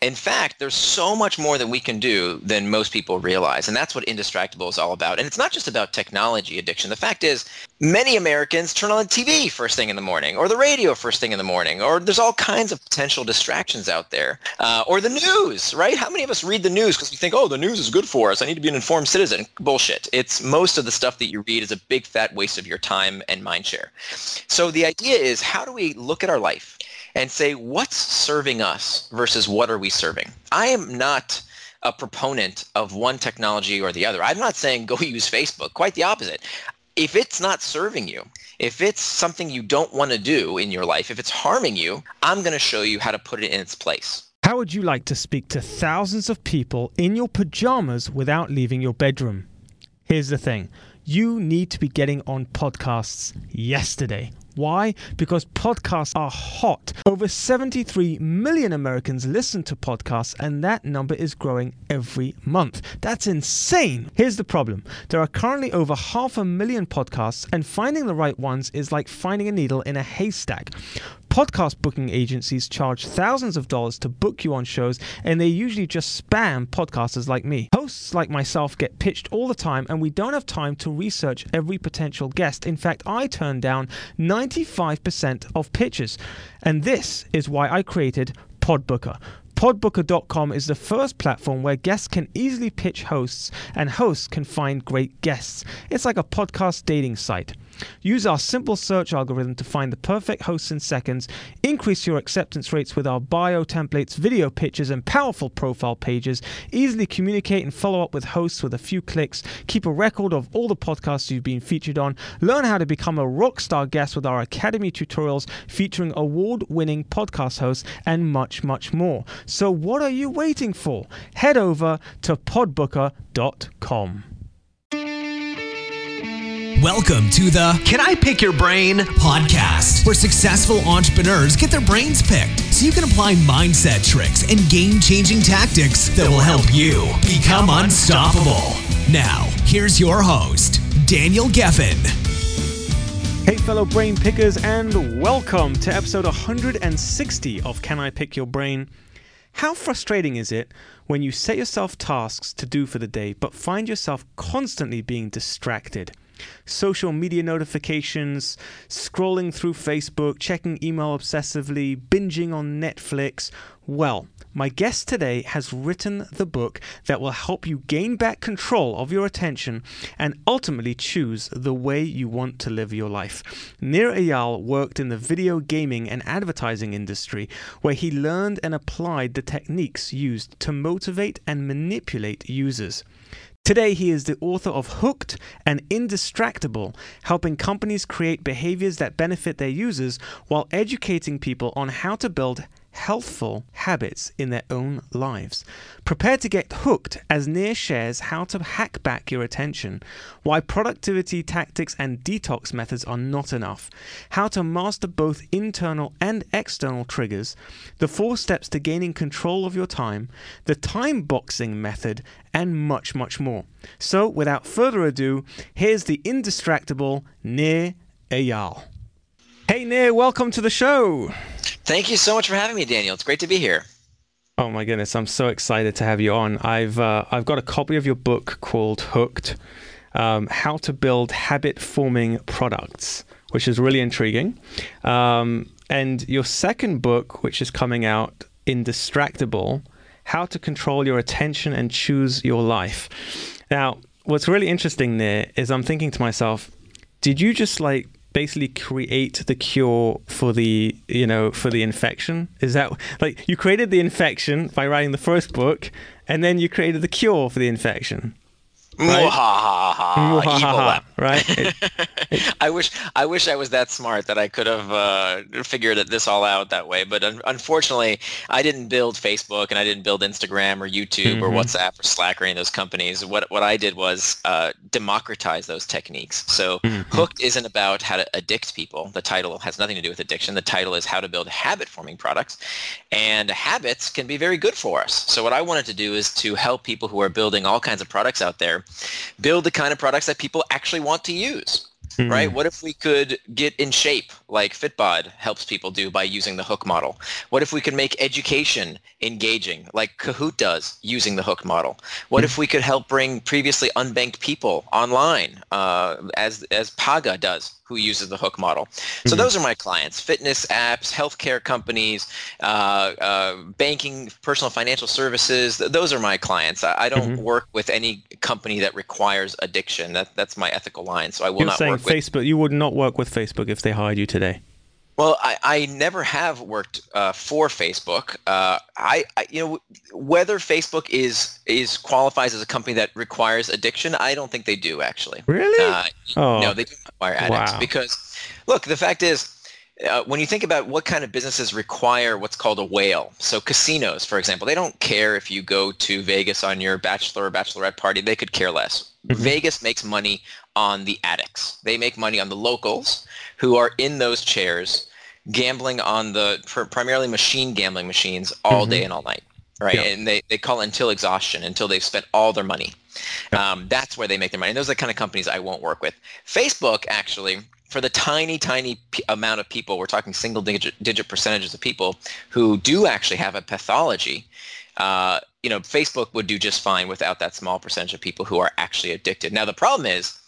In fact, there's so much more that we can do than most people realize. And that's what Indistractable is all about. And it's not just about technology addiction. The fact is, many Americans turn on the TV first thing in the morning, or the radio first thing in the morning, or there's all kinds of potential distractions out there. Uh, or the news, right? How many of us read the news because we think, oh, the news is good for us. I need to be an informed citizen. Bullshit. It's most of the stuff that you read is a big fat waste of your time and mind share. So the idea is, how do we look at our life? And say what's serving us versus what are we serving. I am not a proponent of one technology or the other. I'm not saying go use Facebook, quite the opposite. If it's not serving you, if it's something you don't want to do in your life, if it's harming you, I'm going to show you how to put it in its place. How would you like to speak to thousands of people in your pajamas without leaving your bedroom? Here's the thing you need to be getting on podcasts yesterday. Why? Because podcasts are hot. Over 73 million Americans listen to podcasts, and that number is growing every month. That's insane. Here's the problem there are currently over half a million podcasts, and finding the right ones is like finding a needle in a haystack. Podcast booking agencies charge thousands of dollars to book you on shows, and they usually just spam podcasters like me. Hosts like myself get pitched all the time, and we don't have time to research every potential guest. In fact, I turn down 95% of pitches. And this is why I created Podbooker. Podbooker.com is the first platform where guests can easily pitch hosts and hosts can find great guests. It's like a podcast dating site. Use our simple search algorithm to find the perfect hosts in seconds, increase your acceptance rates with our bio templates, video pictures, and powerful profile pages, easily communicate and follow up with hosts with a few clicks, keep a record of all the podcasts you've been featured on, learn how to become a rockstar guest with our Academy tutorials featuring award winning podcast hosts, and much, much more. So, what are you waiting for? Head over to podbooker.com. Welcome to the Can I Pick Your Brain podcast, where successful entrepreneurs get their brains picked so you can apply mindset tricks and game changing tactics that will help you become unstoppable. Now, here's your host, Daniel Gefen. Hey, fellow brain pickers, and welcome to episode 160 of Can I Pick Your Brain? How frustrating is it when you set yourself tasks to do for the day, but find yourself constantly being distracted? Social media notifications, scrolling through Facebook, checking email obsessively, binging on Netflix. Well, my guest today has written the book that will help you gain back control of your attention and ultimately choose the way you want to live your life. Nir Eyal worked in the video gaming and advertising industry where he learned and applied the techniques used to motivate and manipulate users. Today, he is the author of Hooked and Indistractable, helping companies create behaviors that benefit their users while educating people on how to build healthful habits in their own lives. Prepare to get hooked as Nir shares how to hack back your attention, why productivity tactics and detox methods are not enough, how to master both internal and external triggers, the four steps to gaining control of your time, the time boxing method, and much, much more. So, without further ado, here's the indistractable Nir Eyal. Hey, Nir, welcome to the show. Thank you so much for having me, Daniel. It's great to be here. Oh my goodness, I'm so excited to have you on. I've uh, I've got a copy of your book called Hooked: um, How to Build Habit-Forming Products, which is really intriguing. Um, and your second book, which is coming out, Indistractable: How to Control Your Attention and Choose Your Life. Now, what's really interesting there is I'm thinking to myself, did you just like basically create the cure for the you know for the infection? Is that like you created the infection by writing the first book and then you created the cure for the infection Right? Right? It, it, I wish I wish I was that smart that I could have uh, figured this all out that way. But un- unfortunately, I didn't build Facebook and I didn't build Instagram or YouTube mm-hmm. or WhatsApp or Slack or any of those companies. What what I did was uh, democratize those techniques. So mm-hmm. Hooked isn't about how to addict people. The title has nothing to do with addiction. The title is how to build habit forming products, and habits can be very good for us. So what I wanted to do is to help people who are building all kinds of products out there build the kind of products that people actually want to use. mm. right? What if we could get in shape like Fitbod helps people do by using the hook model? What if we could make education engaging like Kahoot does using the hook model? What mm. if we could help bring previously unbanked people online uh, as, as Paga does who uses the hook model. So mm-hmm. those are my clients: fitness apps, healthcare companies, uh, uh, banking, personal financial services. Those are my clients. I, I don't mm-hmm. work with any company that requires addiction. That, that's my ethical line. So I will You're not saying work Facebook. With... You would not work with Facebook if they hired you today. Well, I, I never have worked uh, for Facebook. Uh, I, I, you know whether Facebook is is qualifies as a company that requires addiction. I don't think they do actually. Really? Uh, oh. No, they don't require addicts wow. because look, the fact is. Uh, when you think about what kind of businesses require what's called a whale, so casinos, for example, they don't care if you go to Vegas on your bachelor or bachelorette party. They could care less. Mm-hmm. Vegas makes money on the addicts. They make money on the locals who are in those chairs gambling on the pr- primarily machine gambling machines all mm-hmm. day and all night right yep. and they, they call it until exhaustion until they've spent all their money yep. um, that's where they make their money and those are the kind of companies i won't work with facebook actually for the tiny tiny p- amount of people we're talking single digit, digit percentages of people who do actually have a pathology uh, you know facebook would do just fine without that small percentage of people who are actually addicted now the problem is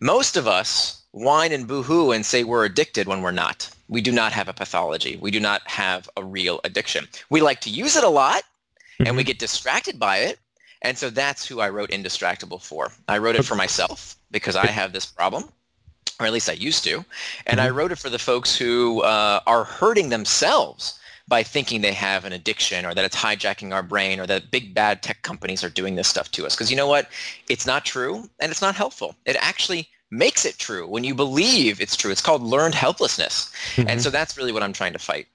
most of us whine and boohoo and say we're addicted when we're not. We do not have a pathology. We do not have a real addiction. We like to use it a lot mm-hmm. and we mm-hmm. get distracted by it. And so that's who I wrote Indistractable for. I wrote it for myself because I have this problem, or at least I used to. And mm-hmm. I wrote it for the folks who uh, are hurting themselves by thinking they have an addiction or that it's hijacking our brain or that big bad tech companies are doing this stuff to us. Because you know what? It's not true and it's not helpful. It actually makes it true when you believe it's true. It's called learned helplessness. Mm-hmm. And so that's really what I'm trying to fight.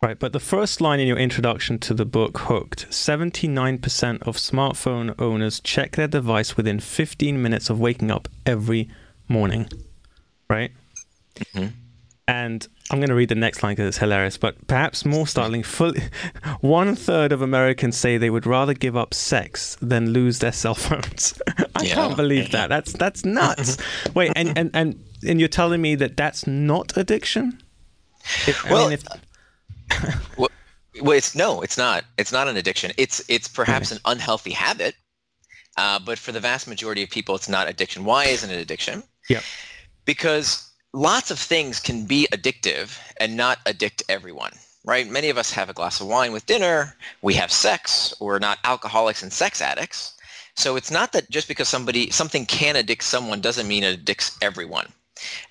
Right, but the first line in your introduction to the book, Hooked 79% of smartphone owners check their device within 15 minutes of waking up every morning. Right? Mm-hmm. And I'm going to read the next line because it's hilarious, but perhaps more startling, fully, one third of Americans say they would rather give up sex than lose their cell phones. I yeah. can't believe that. That's that's nuts. Wait, and, and, and, and you're telling me that that's not addiction? If, well, I mean, if... well, well, it's no, it's not. It's not an addiction. It's it's perhaps okay. an unhealthy habit, uh, but for the vast majority of people, it's not addiction. Why isn't it addiction? Yeah, because lots of things can be addictive and not addict everyone right? Many of us have a glass of wine with dinner we have sex we're not alcoholics and sex addicts. So it's not that just because somebody something can addict someone doesn't mean it addicts everyone.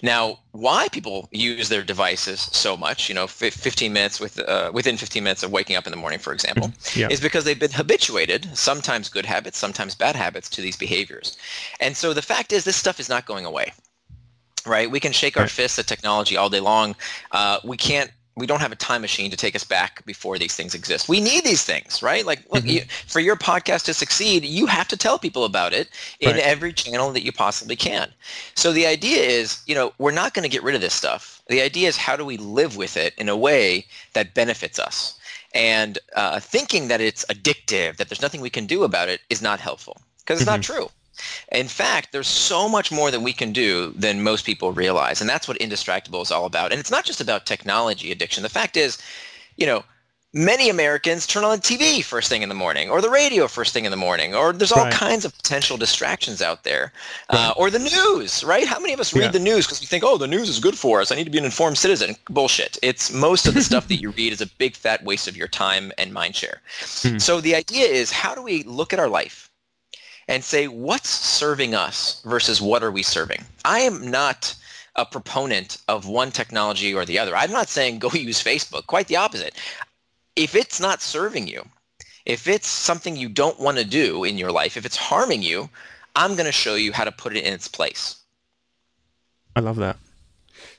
Now why people use their devices so much you know 15 minutes with uh, within 15 minutes of waking up in the morning for example mm-hmm. yeah. is because they've been habituated sometimes good habits sometimes bad habits to these behaviors. And so the fact is this stuff is not going away right? We can shake our fists at technology all day long. Uh, we can't. We don't have a time machine to take us back before these things exist. We need these things, right? Like, look, mm-hmm. you, for your podcast to succeed, you have to tell people about it in right. every channel that you possibly can. So the idea is, you know, we're not going to get rid of this stuff. The idea is how do we live with it in a way that benefits us? And uh, thinking that it's addictive, that there's nothing we can do about it, is not helpful because it's mm-hmm. not true. In fact, there's so much more that we can do than most people realize. And that's what Indistractable is all about. And it's not just about technology addiction. The fact is, you know, many Americans turn on the TV first thing in the morning or the radio first thing in the morning, or there's all right. kinds of potential distractions out there. Uh, or the news, right? How many of us read yeah. the news because we think, oh, the news is good for us. I need to be an informed citizen. Bullshit. It's most of the stuff that you read is a big fat waste of your time and mind share. Hmm. So the idea is how do we look at our life? And say what's serving us versus what are we serving. I am not a proponent of one technology or the other. I'm not saying go use Facebook, quite the opposite. If it's not serving you, if it's something you don't want to do in your life, if it's harming you, I'm going to show you how to put it in its place. I love that.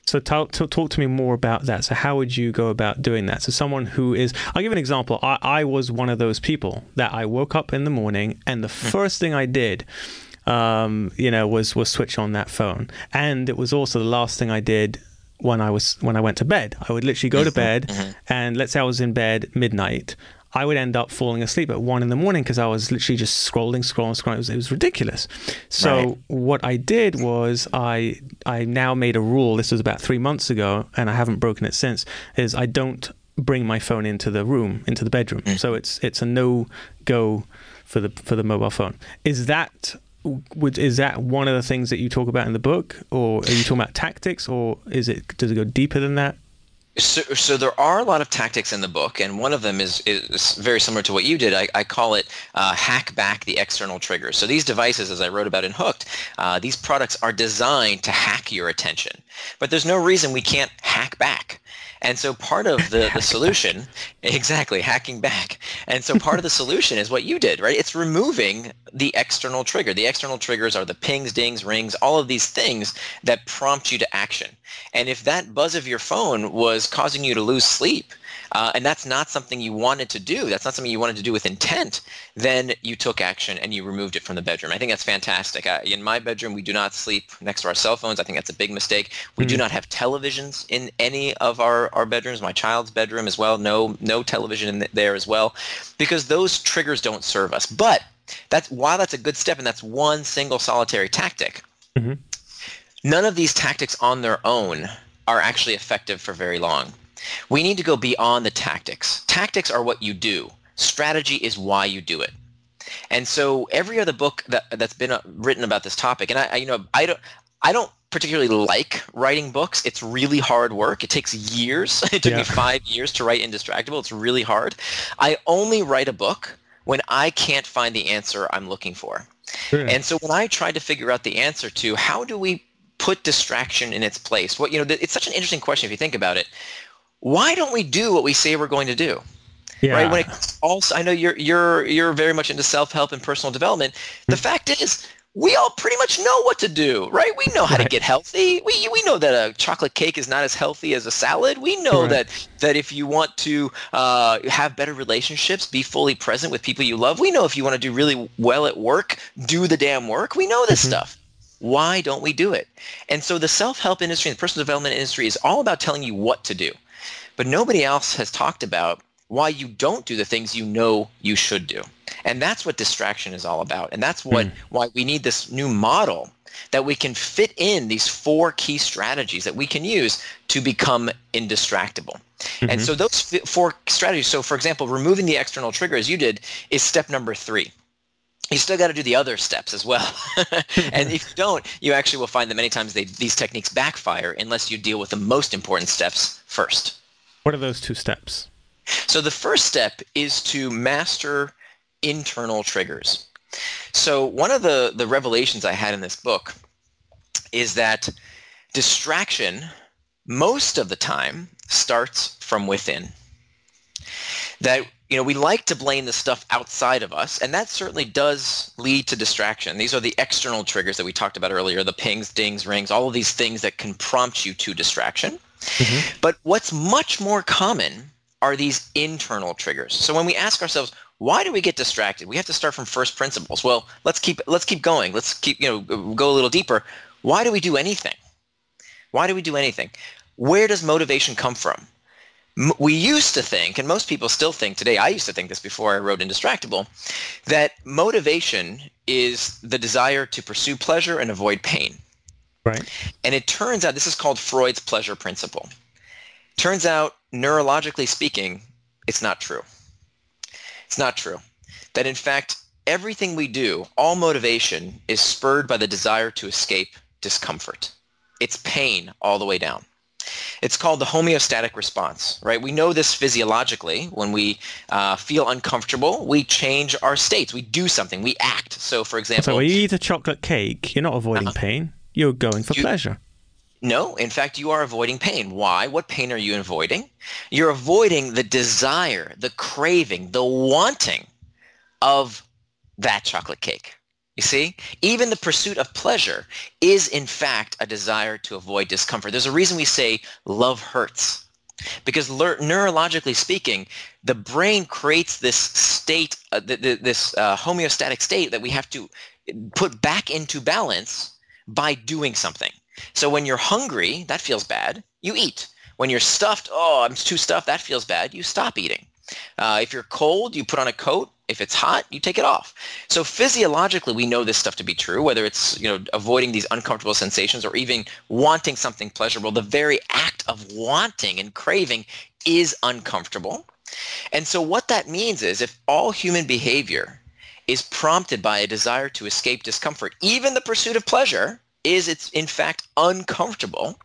So talk, talk to me more about that. So how would you go about doing that? So someone who is, I'll give an example. I, I was one of those people that I woke up in the morning and the hmm. first thing I did um, you know, was was switch on that phone, and it was also the last thing I did when I was when I went to bed. I would literally go to mm-hmm. bed, mm-hmm. and let's say I was in bed midnight. I would end up falling asleep at one in the morning because I was literally just scrolling, scrolling, scrolling. It was, it was ridiculous. So Right. what I did was I I now made a rule. This was about three months ago, and I haven't broken it since. Is I don't bring my phone into the room, into the bedroom. Mm. So it's it's a no go for the for the mobile phone. Is that would is that one of the things that you talk about in the book, or are you talking about tactics, or is it does it go deeper than that? So, so there are a lot of tactics in the book, and one of them is, is very similar to what you did. I, I call it uh, hack back the external triggers. So these devices, as I wrote about in Hooked, uh, these products are designed to hack your attention. But there's no reason we can't hack back. And so part of the, the solution, exactly, hacking back. And so part of the solution is what you did, right? It's removing the external trigger. The external triggers are the pings, dings, rings, all of these things that prompt you to action. And if that buzz of your phone was causing you to lose sleep, uh, and that's not something you wanted to do, that's not something you wanted to do with intent, then you took action and you removed it from the bedroom. I think that's fantastic. Uh, in my bedroom, we do not sleep next to our cell phones. I think that's a big mistake. We do not have televisions in any of our, our bedrooms. My child's bedroom as well, no no television in there as well, because those triggers don't serve us. But that's while that's a good step and that's one single solitary tactic none of these tactics on their own are actually effective for very long. We need to go beyond the tactics. Tactics are what you do. Strategy is why you do it. And so every other book that that's been uh, written about this topic, and I, I you know I don't I don't particularly like writing books. It's really hard work. It takes years. It took Yeah. me five years to write Indistractable. It's really hard. I only write a book when I can't find the answer I'm looking for. Sure. And so when I tried to figure out the answer to how do we put distraction in its place, what you know, it's such an interesting question if you think about it. Why don't we do what we say we're going to do? yeah. Right? When it also, I know you're you're you're very much into self-help and personal development. The Hmm. fact is, we all pretty much know what to do, right? We know how to get healthy. We we know that a chocolate cake is not as healthy as a salad. We know Right. that that if you want to uh, have better relationships, be fully present with people you love. We know if you want to do really well at work, do the damn work. We know this Mm-hmm. stuff. Why don't we do it? And so the self-help industry and the personal development industry is all about telling you what to do. But nobody else has talked about why you don't do the things you know you should do. And that's what distraction is all about. And that's what hmm. why we need this new model that we can fit in these four key strategies that we can use to become indistractable. And mm-hmm. so those f- four strategies, so for example, removing the external trigger as you did is step number 3 you still got to do the other steps as well. and if you don't, you actually will find that many times they, these techniques backfire unless you deal with the most important steps first. What are those two steps? So the first step is to master internal triggers. So one of the, the revelations I had in this book is that distraction most of the time starts from within. That you know we like to blame the stuff outside of us, and that certainly does lead to distraction. These are the external triggers that we talked about earlier, the pings, dings, rings, all of these things that can prompt you to distraction. Mm-hmm. But what's much more common are these internal triggers. So when we ask ourselves, why do we get distracted? We have to start from first principles. Well, let's keep let's keep going. Let's keep you know go a little deeper. Why do we do anything? Why do we do anything? Where does motivation come from? We used to think, and most people still think today, I used to think this before I wrote Indistractable, that motivation is the desire to pursue pleasure and avoid pain. Right. And it turns out this is called Freud's pleasure principle. Turns out, neurologically speaking, it's not true. It's not true. That in fact, everything we do, all motivation, is spurred by the desire to escape discomfort. It's pain all the way down. It's called the homeostatic response, right? We know this physiologically. When we uh, feel uncomfortable, we change our states. We do something. We act. So, for example, So when you eat a chocolate cake, you're not avoiding pain. You're going for. You- pleasure. No, in fact, you are avoiding pain. Why? What pain are you avoiding? You're avoiding the desire, the craving, the wanting of that chocolate cake. You see? Even the pursuit of pleasure is, in fact, a desire to avoid discomfort. There's a reason we say love hurts. Because lear- neurologically speaking, the brain creates this state, uh, th- th- this uh, homeostatic state that we have to put back into balance by doing something. So when you're hungry, that feels bad, you eat. When you're stuffed, oh, I'm too stuffed, that feels bad, you stop eating. Uh, if you're cold, you put on a coat. If it's hot, you take it off. So physiologically, we know this stuff to be true, whether it's you know avoiding these uncomfortable sensations or even wanting something pleasurable. The very act of wanting and craving is uncomfortable. And so what that means is if all human behavior is prompted by a desire to escape discomfort, even the pursuit of pleasure is it's in fact uncomfortable,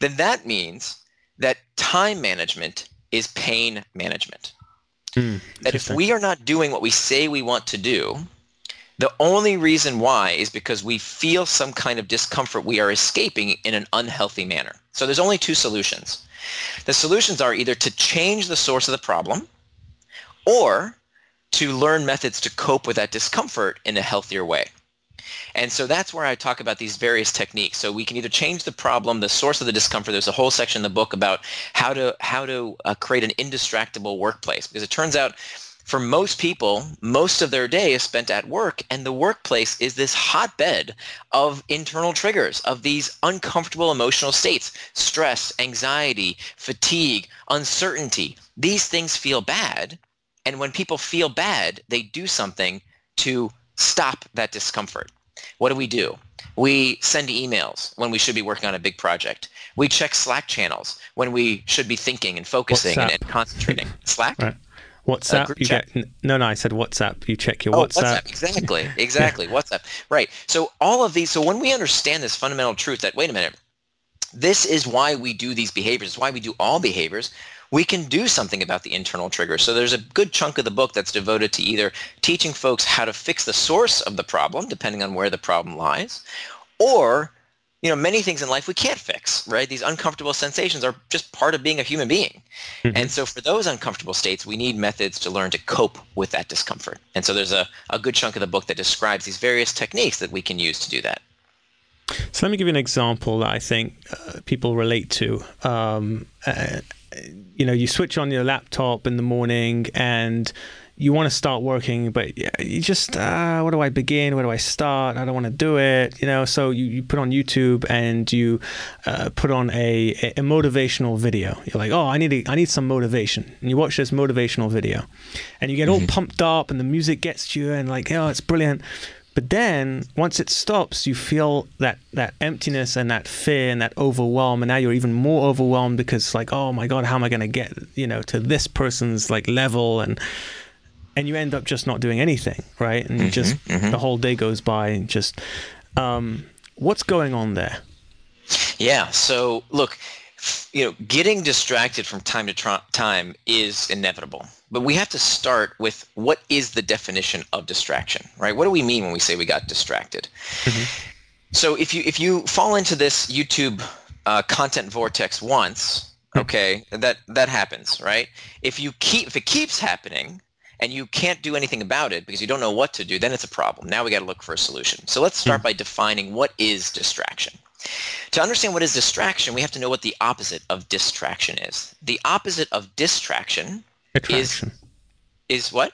then that means that time management is pain management. Mm, that if we are not doing what we say we want to do, the only reason why is because we feel some kind of discomfort we are escaping in an unhealthy manner. So there's only two solutions. The solutions are either to change the source of the problem or to learn methods to cope with that discomfort in a healthier way. And so that's where I talk about these various techniques. So we can either change the problem, the source of the discomfort. There's a whole section in the book about how to how to uh, create an indistractable workplace because it turns out for most people, most of their day is spent at work, and the workplace is this hotbed of internal triggers, of these uncomfortable emotional states stress, anxiety, fatigue, uncertainty. These things feel bad. And when people feel bad, they do something to stop that discomfort. What do we do? We send emails when we should be working on a big project. We check Slack channels when we should be thinking and focusing and, and, concentrating. Slack? Right. WhatsApp, you chat. get no, no. I said WhatsApp. You check your oh, WhatsApp. WhatsApp. Exactly, exactly. WhatsApp. Right. So all of these. So when we understand this fundamental truth that wait a minute, this is why we do these behaviors. It's why we do all behaviors. We can do something about the internal triggers. So there's a good chunk of the book that's devoted to either teaching folks how to fix the source of the problem, depending on where the problem lies, or you know, many things in life we can't fix, right? These uncomfortable sensations are just part of being a human being. Mm-hmm. And so for those uncomfortable states, we need methods to learn to cope with that discomfort. And so there's a, a good chunk of the book that describes these various techniques that we can use to do that. So let me give you an example that I think uh, people relate to. Um, uh, you know, you switch on your laptop in the morning and you want to start working, but you just, uh, where do I begin? Where do I start? I don't want to do it, you know. So you, you put on YouTube and you uh, put on a, a motivational video. You're like, oh, I need a, I need some motivation, and you watch this motivational video, and you get all mm-hmm. pumped up, and the music gets to you, and like, oh, it's brilliant. But then once it stops, you feel that that emptiness and that fear and that overwhelm, and now you're even more overwhelmed because like, oh my god, how am I going to get you know to this person's like level and and you end up just not doing anything, right? And mm-hmm, just mm-hmm. the whole day goes by and just um, what's going on there? Yeah. So look, you know, getting distracted from time to tr- time is inevitable. But we have to start with what is the definition of distraction, right? What do we mean when we say we got distracted? Mm-hmm. So if you if you fall into this YouTube uh, content vortex once, hmm. okay, that that happens, right? If you keep if it keeps happening, and you can't do anything about it because you don't know what to do, then it's a problem. Now we got to look for a solution. So let's start hmm. by defining what is distraction. To understand what is distraction, we have to know what the opposite of distraction is. The opposite of distraction Attraction. is is what?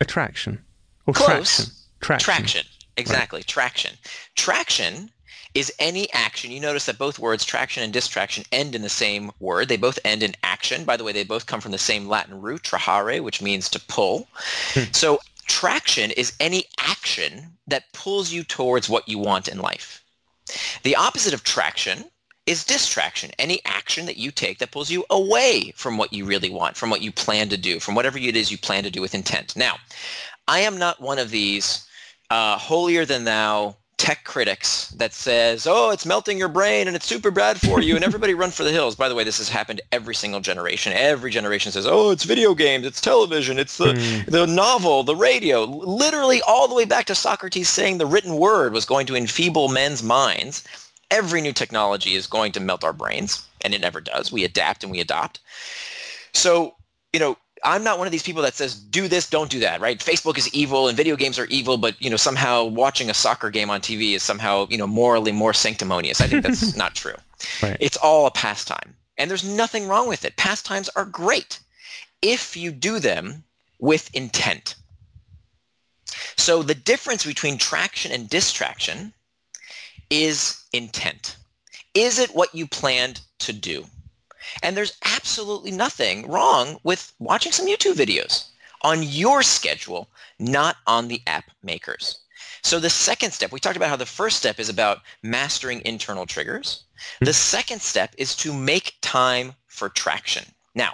Attraction. Or Close. Traction. Traction. Exactly. Right. Traction. Traction is any action. You notice that both words, traction and distraction, end in the same word. They both end in action. By the way, they both come from the same Latin root, trahere, which means to pull. Hmm. so traction is any action that pulls you towards what you want in life. The opposite of traction is distraction, any action that you take that pulls you away from what you really want, from what you plan to do, from whatever it is you plan to do with intent. Now, I am not one of these uh, holier than thou tech critics that says, oh, it's melting your brain and it's super bad for you and everybody run for the hills. By the way, this has happened every single generation. Every generation says, oh, it's video games, it's television, it's the, mm. the novel, the radio. Literally all the way back to Socrates saying the written word was going to enfeeble men's minds. Every new technology is going to melt our brains, and it never does. We adapt and we adopt. So, you know, I'm not one of these people that says do this, don't do that, right? Facebook is evil and video games are evil, but you know somehow watching a soccer game on TV is somehow you know morally more sanctimonious. I think that's not true. Right. It's all a pastime, and there's nothing wrong with it. Pastimes are great if you do them with intent. So the difference between traction and distraction is intent. Is it what you planned to do? And there's absolutely nothing wrong with watching some YouTube videos on your schedule, not on the app makers. So the second step, we talked about how the first step is about mastering internal triggers. The hmm. second step is to make time for traction. Now,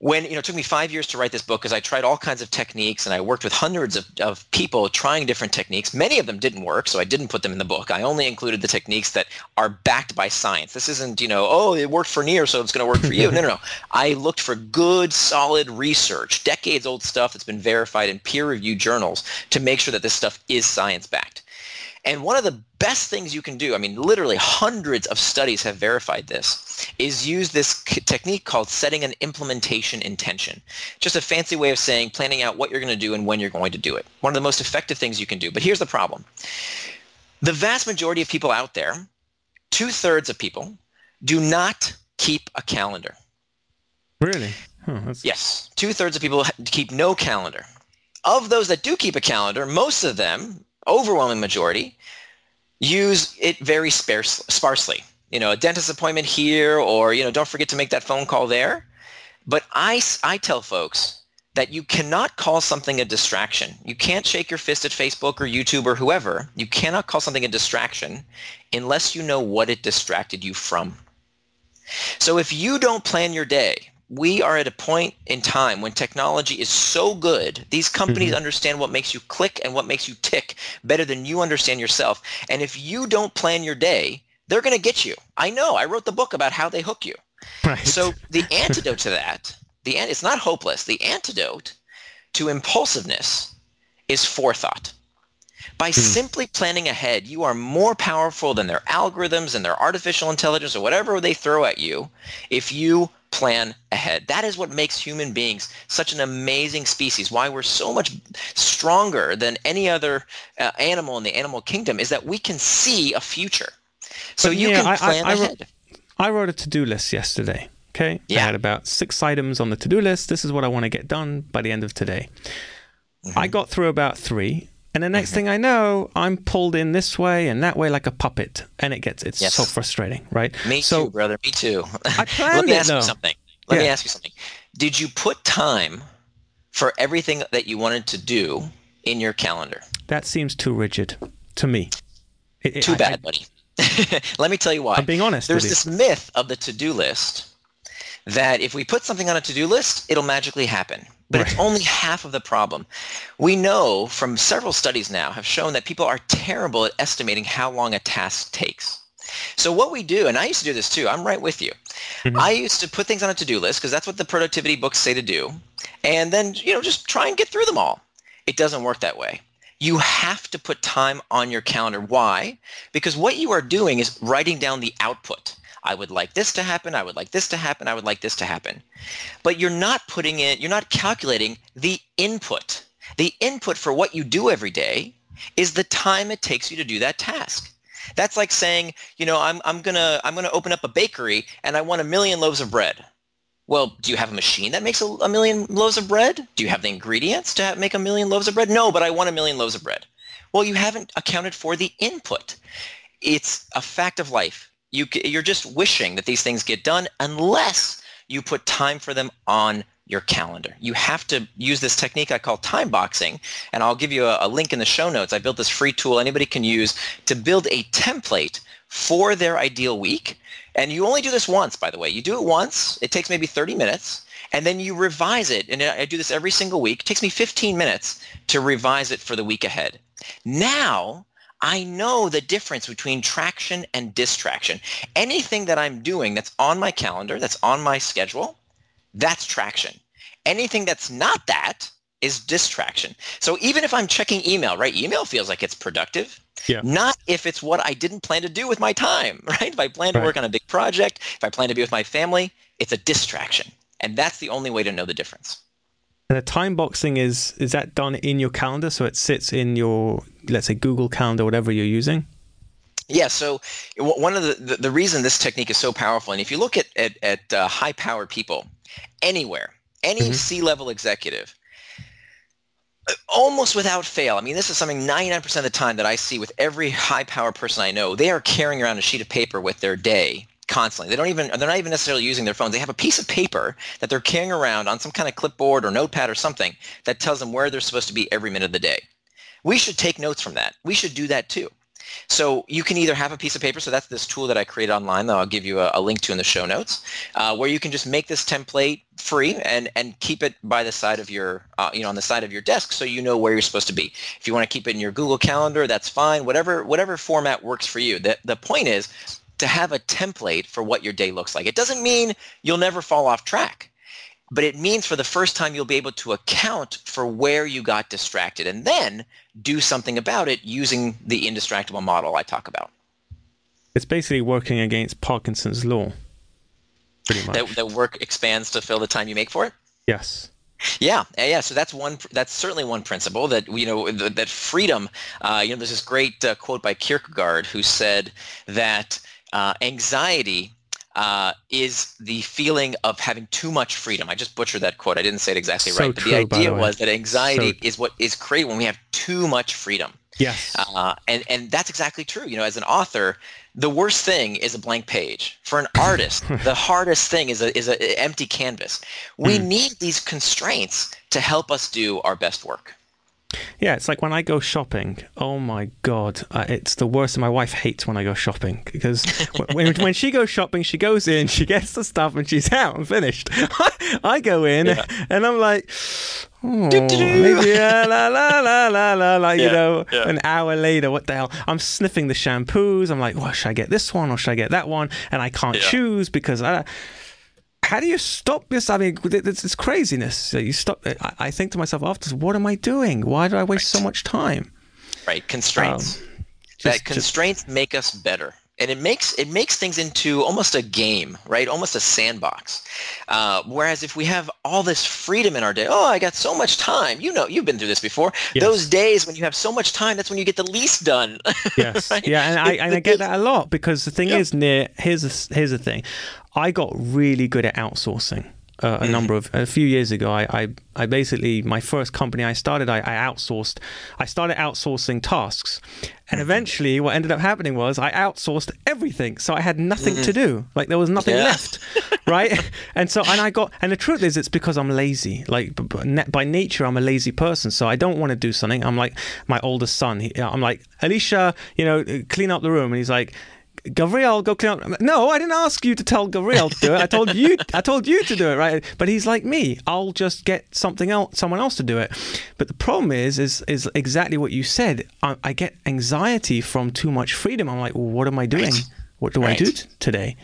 when you know it took me five years to write this book because I tried all kinds of techniques and I worked with hundreds of, of people trying different techniques. Many of them didn't work, so I didn't put them in the book. I only included the techniques that are backed by science. This isn't, you know, oh, it worked for Nir, so it's going to work for you. No, no, no. I looked for good, solid research, decades old stuff that's been verified in peer-reviewed journals to make sure that this stuff is science-backed. And one of the best things you can do, I mean, literally hundreds of studies have verified this, is use this technique called setting an implementation intention. Just a fancy way of saying planning out what you're going to do and when you're going to do it. One of the most effective things you can do. But here's the problem. The vast majority of people out there, two thirds of people, do not keep a calendar. Really? Huh, yes. Two thirds of people keep no calendar. Of those that do keep a calendar, most of them, overwhelming majority, use it very sparse, sparsely. You know, a dentist appointment here, or you know, don't forget to make that phone call there. But I, I tell folks that you cannot call something a distraction. You can't shake your fist at Facebook or YouTube or whoever. You cannot call something a distraction unless you know what it distracted you from. So if you don't plan your day, we are at a point in time when technology is so good these companies mm-hmm. understand what makes you click and what makes you tick better than you understand yourself and if you don't plan your day they're going to get you i know i wrote the book about how they hook you right. so the antidote to that the it's not hopeless the antidote to impulsiveness is forethought by hmm. simply planning ahead, you are more powerful than their algorithms and their artificial intelligence or whatever they throw at you if you plan ahead. That is what makes human beings such an amazing species. Why we're so much stronger than any other uh, animal in the animal kingdom is that we can see a future. So but, you yeah, can plan I, I, ahead. I wrote, I wrote a to-do list yesterday. Okay. Yeah. I had about six items on the to-do list. This is what I want to get done by the end of today. Mm-hmm. I got through about three and the next mm-hmm. thing I know, I'm pulled in this way and that way like a puppet, and it gets it's yes. so frustrating, right? Me so, too, brother. Me too. I planned Let me ask though. you something. Let yeah. me ask you something. Did you put time for everything that you wanted to do in your calendar? That seems too rigid to me. It, it, too I, bad, I, buddy. Let me tell you why. I'm being honest. There's this myth of the to-do list that if we put something on a to-do list, it'll magically happen but right. it's only half of the problem. We know from several studies now have shown that people are terrible at estimating how long a task takes. So what we do, and I used to do this too, I'm right with you. Mm-hmm. I used to put things on a to-do list because that's what the productivity books say to do. And then, you know, just try and get through them all. It doesn't work that way. You have to put time on your calendar. Why? Because what you are doing is writing down the output. I would like this to happen. I would like this to happen. I would like this to happen. But you're not putting in, you're not calculating the input. The input for what you do every day is the time it takes you to do that task. That's like saying, you know, I'm, I'm gonna I'm gonna open up a bakery and I want a million loaves of bread. Well, do you have a machine that makes a, a million loaves of bread? Do you have the ingredients to have, make a million loaves of bread? No, but I want a million loaves of bread. Well, you haven't accounted for the input. It's a fact of life you you're just wishing that these things get done unless you put time for them on your calendar. You have to use this technique I call time boxing, and I'll give you a, a, link in the show notes. I built this free tool anybody can use to build a template for their ideal week. And you only do this once, by the way. You do it once. It takes maybe 30 minutes, and then you revise it. And I do this every single week. It takes me 15 minutes to revise it for the week ahead. Now I know the difference between traction and distraction. Anything that I'm doing that's on my calendar, that's on my schedule, that's traction. Anything that's not that is distraction. So even if I'm checking email, right? Email feels like it's productive. Yeah. Not if it's what I didn't plan to do with my time, right? If I plan to right. work on a big project, if I plan to be with my family, it's a distraction. And that's the only way to know the difference. And the time boxing is is that done in your calendar, so it sits in your let's say Google Calendar, whatever you're using. Yeah, so one of the, the, the reason this technique is so powerful, and if you look at at, at uh, high power people anywhere, any mm-hmm. C-level executive, uh, almost without fail, I mean, this is something 99% of the time that I see with every high power person I know, they are carrying around a sheet of paper with their day constantly. They don't even they're not even necessarily using their phones. They have a piece of paper that they're carrying around on some kind of clipboard or notepad or something that tells them where they're supposed to be every minute of the day. We should take notes from that. We should do that too. So you can either have a piece of paper. So that's this tool that I created online that I'll give you a, a link to in the show notes, uh, where you can just make this template free and and keep it by the side of your uh, you know on the side of your desk so you know where you're supposed to be. If you want to keep it in your Google Calendar, that's fine. Whatever whatever format works for you. The the point is to have a template for what your day looks like. It doesn't mean you'll never fall off track but it means for the first time you'll be able to account for where you got distracted and then do something about it using the indistractable model I talk about. It's basically working against Parkinson's law. Pretty much. That, that work expands to fill the time you make for it? Yes. Yeah, yeah. So that's one. That's certainly one principle that you know that freedom. Uh, you know, there's this great uh, quote by Kierkegaard who said that uh, anxiety uh, is the feeling of having too much freedom. I just butchered that quote. I didn't say it exactly so right, but true, the idea the was that anxiety so... is what is created when we have too much freedom. Yes. Uh, and and that's exactly true. You know, as an author, the worst thing is a blank page. For an artist, the hardest thing is a is an empty canvas. We mm. need these constraints to help us do our best work. Yeah, it's like when I go shopping. Oh my god, uh, it's the worst. And my wife hates when I go shopping because when, when she goes shopping, she goes in, she gets the stuff, and she's out and finished. I go in yeah. and I'm like, oh, maybe uh, la la la la la like yeah, you know, yeah. an hour later, what the hell? I'm sniffing the shampoos. I'm like, well, should I get this one or should I get that one? And I can't choose because I how do you stop this? I mean, it's, it's craziness. You stop. I, I, think to myself after, what am I doing? Why do I waste right. so much time? Right, constraints. Um, just, that constraints just, make us better and it makes it makes things into almost a game, right? Almost a sandbox. Uh, whereas if we have all this freedom in our day, oh, I got so much time. You know, you've been through this before. Yes. Those days when you have so much time, that's when you get the least done. yes, right? yeah, and I and I get that a lot because the thing yeah. is, Nir here's a, here's the thing, I got really good at outsourcing uh, a mm. number of a few years ago. I, I, I basically my first company I started I, I outsourced. I started outsourcing tasks, and mm-hmm. eventually what ended up happening was I outsourced everything. So I had nothing mm. to do. Like there was nothing yeah. left, right? and so and I got and the truth is it's because I'm lazy. Like by nature I'm a lazy person, so I don't want to do something. I'm like my oldest son. He, I'm like Alicia, you know, clean up the room, and he's like Gabriel, go clean up. No, I didn't ask you to tell Gabriel to do it. I told you. I told you to do it, right? But he's like me. I'll just get something else, someone else to do it. But the problem is, is, is exactly what you said. I, I get anxiety from too much freedom. I'm like, well, what am I doing? Right. What do right. I do t- today?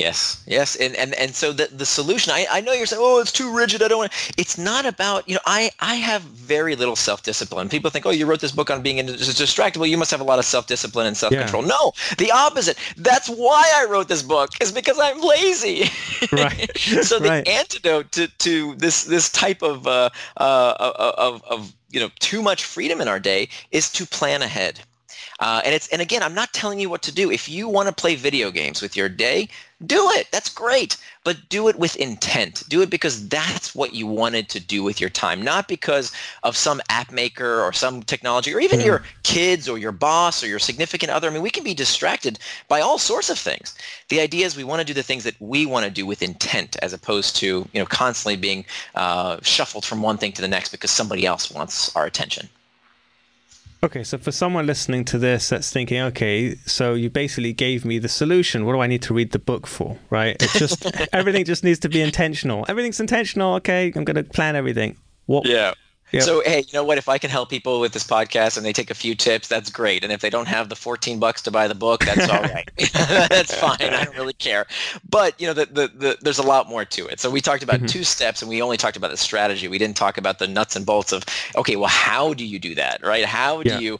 Yes, yes, and and and so the the solution. I, I know you're saying, oh, it's too rigid. I don't want. It's not about you know. I I have very little self discipline. People think, oh, you wrote this book on being distractible. You must have a lot of self discipline and self control. Yeah. No, the opposite. That's why I wrote this book is because I'm lazy. Right. so the right. antidote to to this this type of uh, uh, of of you know too much freedom in our day is to plan ahead. Uh, and it's and again, I'm not telling you what to do. If you want to play video games with your day, do it. That's great. But do it with intent. Do it because that's what you wanted to do with your time, not because of some app maker or some technology or even mm. your kids or your boss or your significant other. I mean, we can be distracted by all sorts of things. The idea is we want to do the things that we want to do with intent as opposed to, you know, constantly being uh, shuffled from one thing to the next because somebody else wants our attention. Okay, so for someone listening to this that's thinking, okay, so you basically gave me the solution. What do I need to read the book for? Right? It's just everything just needs to be intentional. Everything's intentional. Okay, I'm going to plan everything. What? Yeah. Yep. So hey, you know what? If I can help people with this podcast and they take a few tips, that's great. And if they don't have the 14 bucks to buy the book, that's all right. that's fine. I don't really care. But you know, the, the, the, there's a lot more to it. So we talked about mm-hmm. two steps, and we only talked about the strategy. We didn't talk about the nuts and bolts of okay, well, how do you do that, right? How do yeah. you?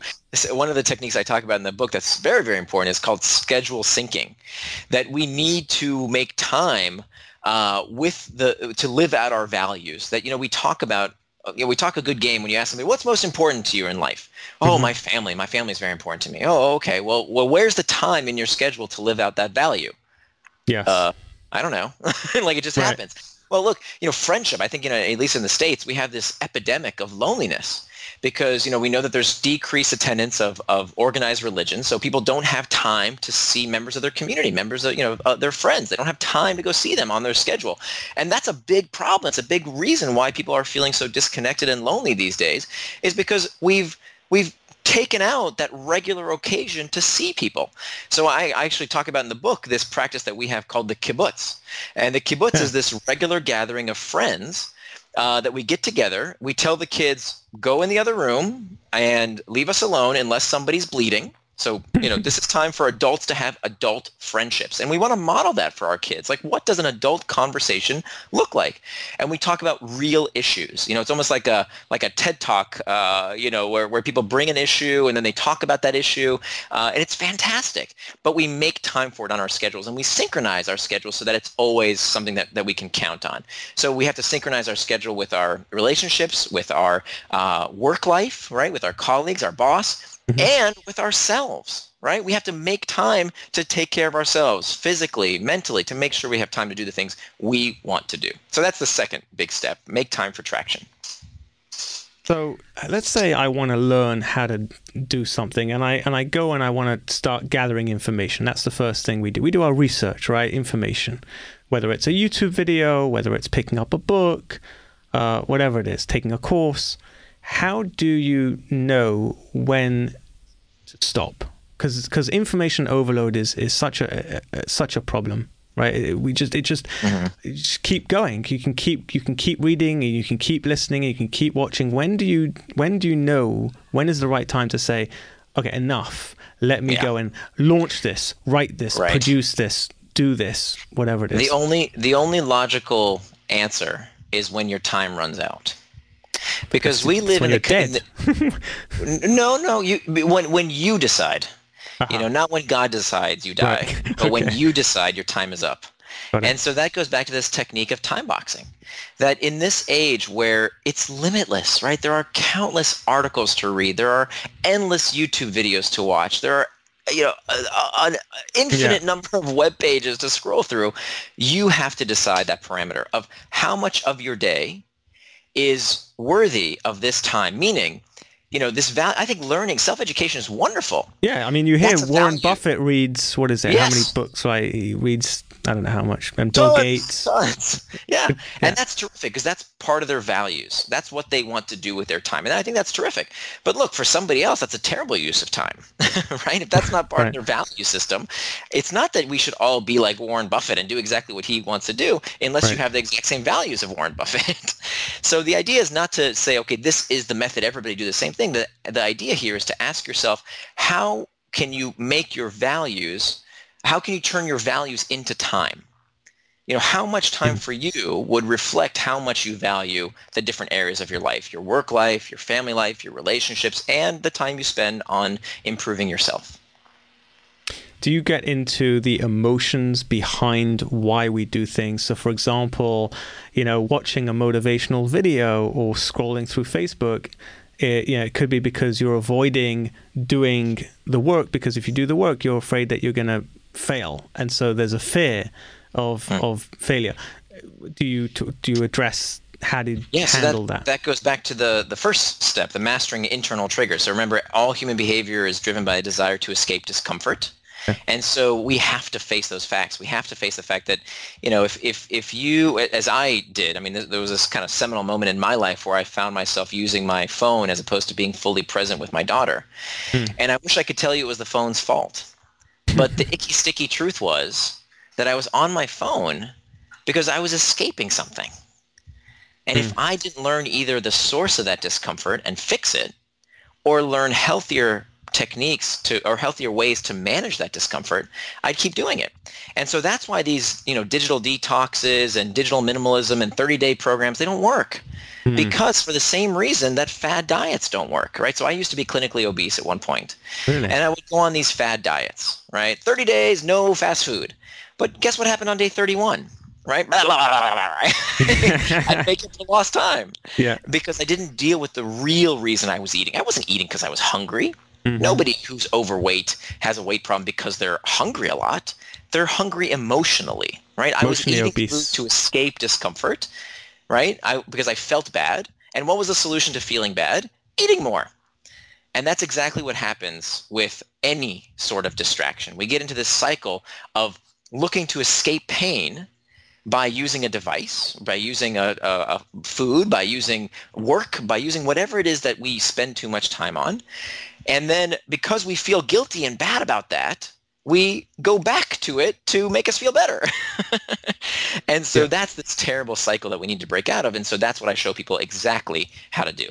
One of the techniques I talk about in the book that's very very important is called schedule syncing. That we need to make time uh, with the to live out our values. That you know we talk about you know, we talk a good game when you ask somebody, what's most important to you in life? Oh, mm-hmm. my family. My family is very important to me. Oh, okay. Well, well, where's the time in your schedule to live out that value? Yes. Uh, I don't know. like it just right. happens. Well, look, you know, friendship. I think you know, at least in the states, we have this epidemic of loneliness because you know we know that there's decreased attendance of, of organized religion. So people don't have time to see members of their community members of you know uh, their friends. They don't have time to go see them on their schedule. And that's a big problem. It's a big reason why people are feeling so disconnected and lonely these days is because we've we've taken out that regular occasion to see people. So I, I, actually talk about in the book this practice that we have called the kibbutz. And the kibbutz is this regular gathering of friends uh, that we get together. We tell the kids, go in the other room and leave us alone unless somebody's bleeding. So, you know, this is time for adults to have adult friendships. And we want to model that for our kids. Like, what does an adult conversation look like? And we talk about real issues. You know, it's almost like a like a TED talk, uh, you know, where, where people bring an issue and then they talk about that issue. Uh, and it's fantastic. But we make time for it on our schedules and we synchronize our schedules so that it's always something that, that we can count on. So we have to synchronize our schedule with our relationships, with our uh, work life, right? With our colleagues, our boss mm-hmm. and with ourselves right we have to make time to take care of ourselves physically mentally to make sure we have time to do the things we want to do so that's the second big step make time for traction so let's say I want to learn how to do something, and I and I go and I want to start gathering information. That's the first thing we do. We do our research, right? Information, whether it's a YouTube video, whether it's picking up a book, uh, whatever it is, taking a course. How do you know when stop. Because because information overload is is such a, a, such a problem right? We just it just, mm-hmm. just keep going. You can keep you can keep reading you can keep listening you can keep watching. When do you when do you know when is the right time to say okay enough. Let me yeah. go and launch this write this right. produce this do this whatever it is. the only the only logical answer is when your time runs out because we live in a dead. no no you when when you decide uh-huh. you know not when god decides you die right. but okay. when you decide your time is up and so that goes back to this technique of time boxing that in this age where it's limitless right there are countless articles to read there are endless youtube videos to watch there are you know an infinite yeah. number of web pages to scroll through you have to decide that parameter of how much of your day is worthy of this time meaning you know this val- i think learning self-education is wonderful yeah i mean you hear warren value. buffett reads what is it yes. how many books right he reads I don't know how much. And Bill tons, Gates. Tons. Yeah. yeah. And that's terrific because that's part of their values. That's what they want to do with their time. And I think that's terrific. But look, for somebody else, that's a terrible use of time, right? If that's not part right. of their value system, it's not that we should all be like Warren Buffett and do exactly what he wants to do unless right. you have the exact same values of Warren Buffett. so the idea is not to say, okay, this is the method, everybody do the same thing. The, the idea here is to ask yourself, how can you make your values how can you turn your values into time? You know, how much time hmm. for you would reflect how much you value the different areas of your life, your work life, your family life, your relationships, and the time you spend on improving yourself? do you get into the emotions behind why we do things? So, for example, you know, watching a motivational video or scrolling through Facebook, it, you know, it could be because you're avoiding doing the work because if you do the work, you're afraid that you're going to fail, and so there's a fear of mm. of failure. Do you do you address how you yeah, handle so that, that? That goes back to the the first step, the mastering internal triggers. So remember, all human behavior is driven by a desire to escape discomfort. And so we have to face those facts. We have to face the fact that, you know, if, if, if you, as I did, I mean, there was this kind of seminal moment in my life where I found myself using my phone as opposed to being fully present with my daughter. Hmm. And I wish I could tell you it was the phone's fault. But the icky sticky truth was that I was on my phone because I was escaping something. And mm. if hmm. I didn't learn either the source of that discomfort and fix it, or learn healthier techniques to or healthier ways to manage that discomfort, I'd keep doing it. And so that's why these, you know, digital detoxes and digital minimalism and 30-day programs, they don't work. Mm. Because for the same reason that fad diets don't work, right? So I used to be clinically obese at one point. Really? And I would go on these fad diets, right? 30 days, no fast food. But guess what happened on day 31? right? I'd make up for lost time. Yeah. Because I didn't deal with the real reason I was eating. I wasn't eating because I was hungry. Mm-hmm. Nobody who's overweight has a weight problem because they're hungry a lot. They're hungry emotionally, right? I was eating obese. food to escape discomfort, right? I, because I felt bad. And what was the solution to feeling bad? Eating more. And that's exactly what happens with any sort of distraction. We get into this cycle of looking to escape pain by using a device, by using a, a, a, food, by using work, by using whatever it is that we spend too much time on. And then because we feel guilty and bad about that, we go back to it to make us feel better. and so yeah. that's this terrible cycle that we need to break out of. And so that's what I show people exactly how to do.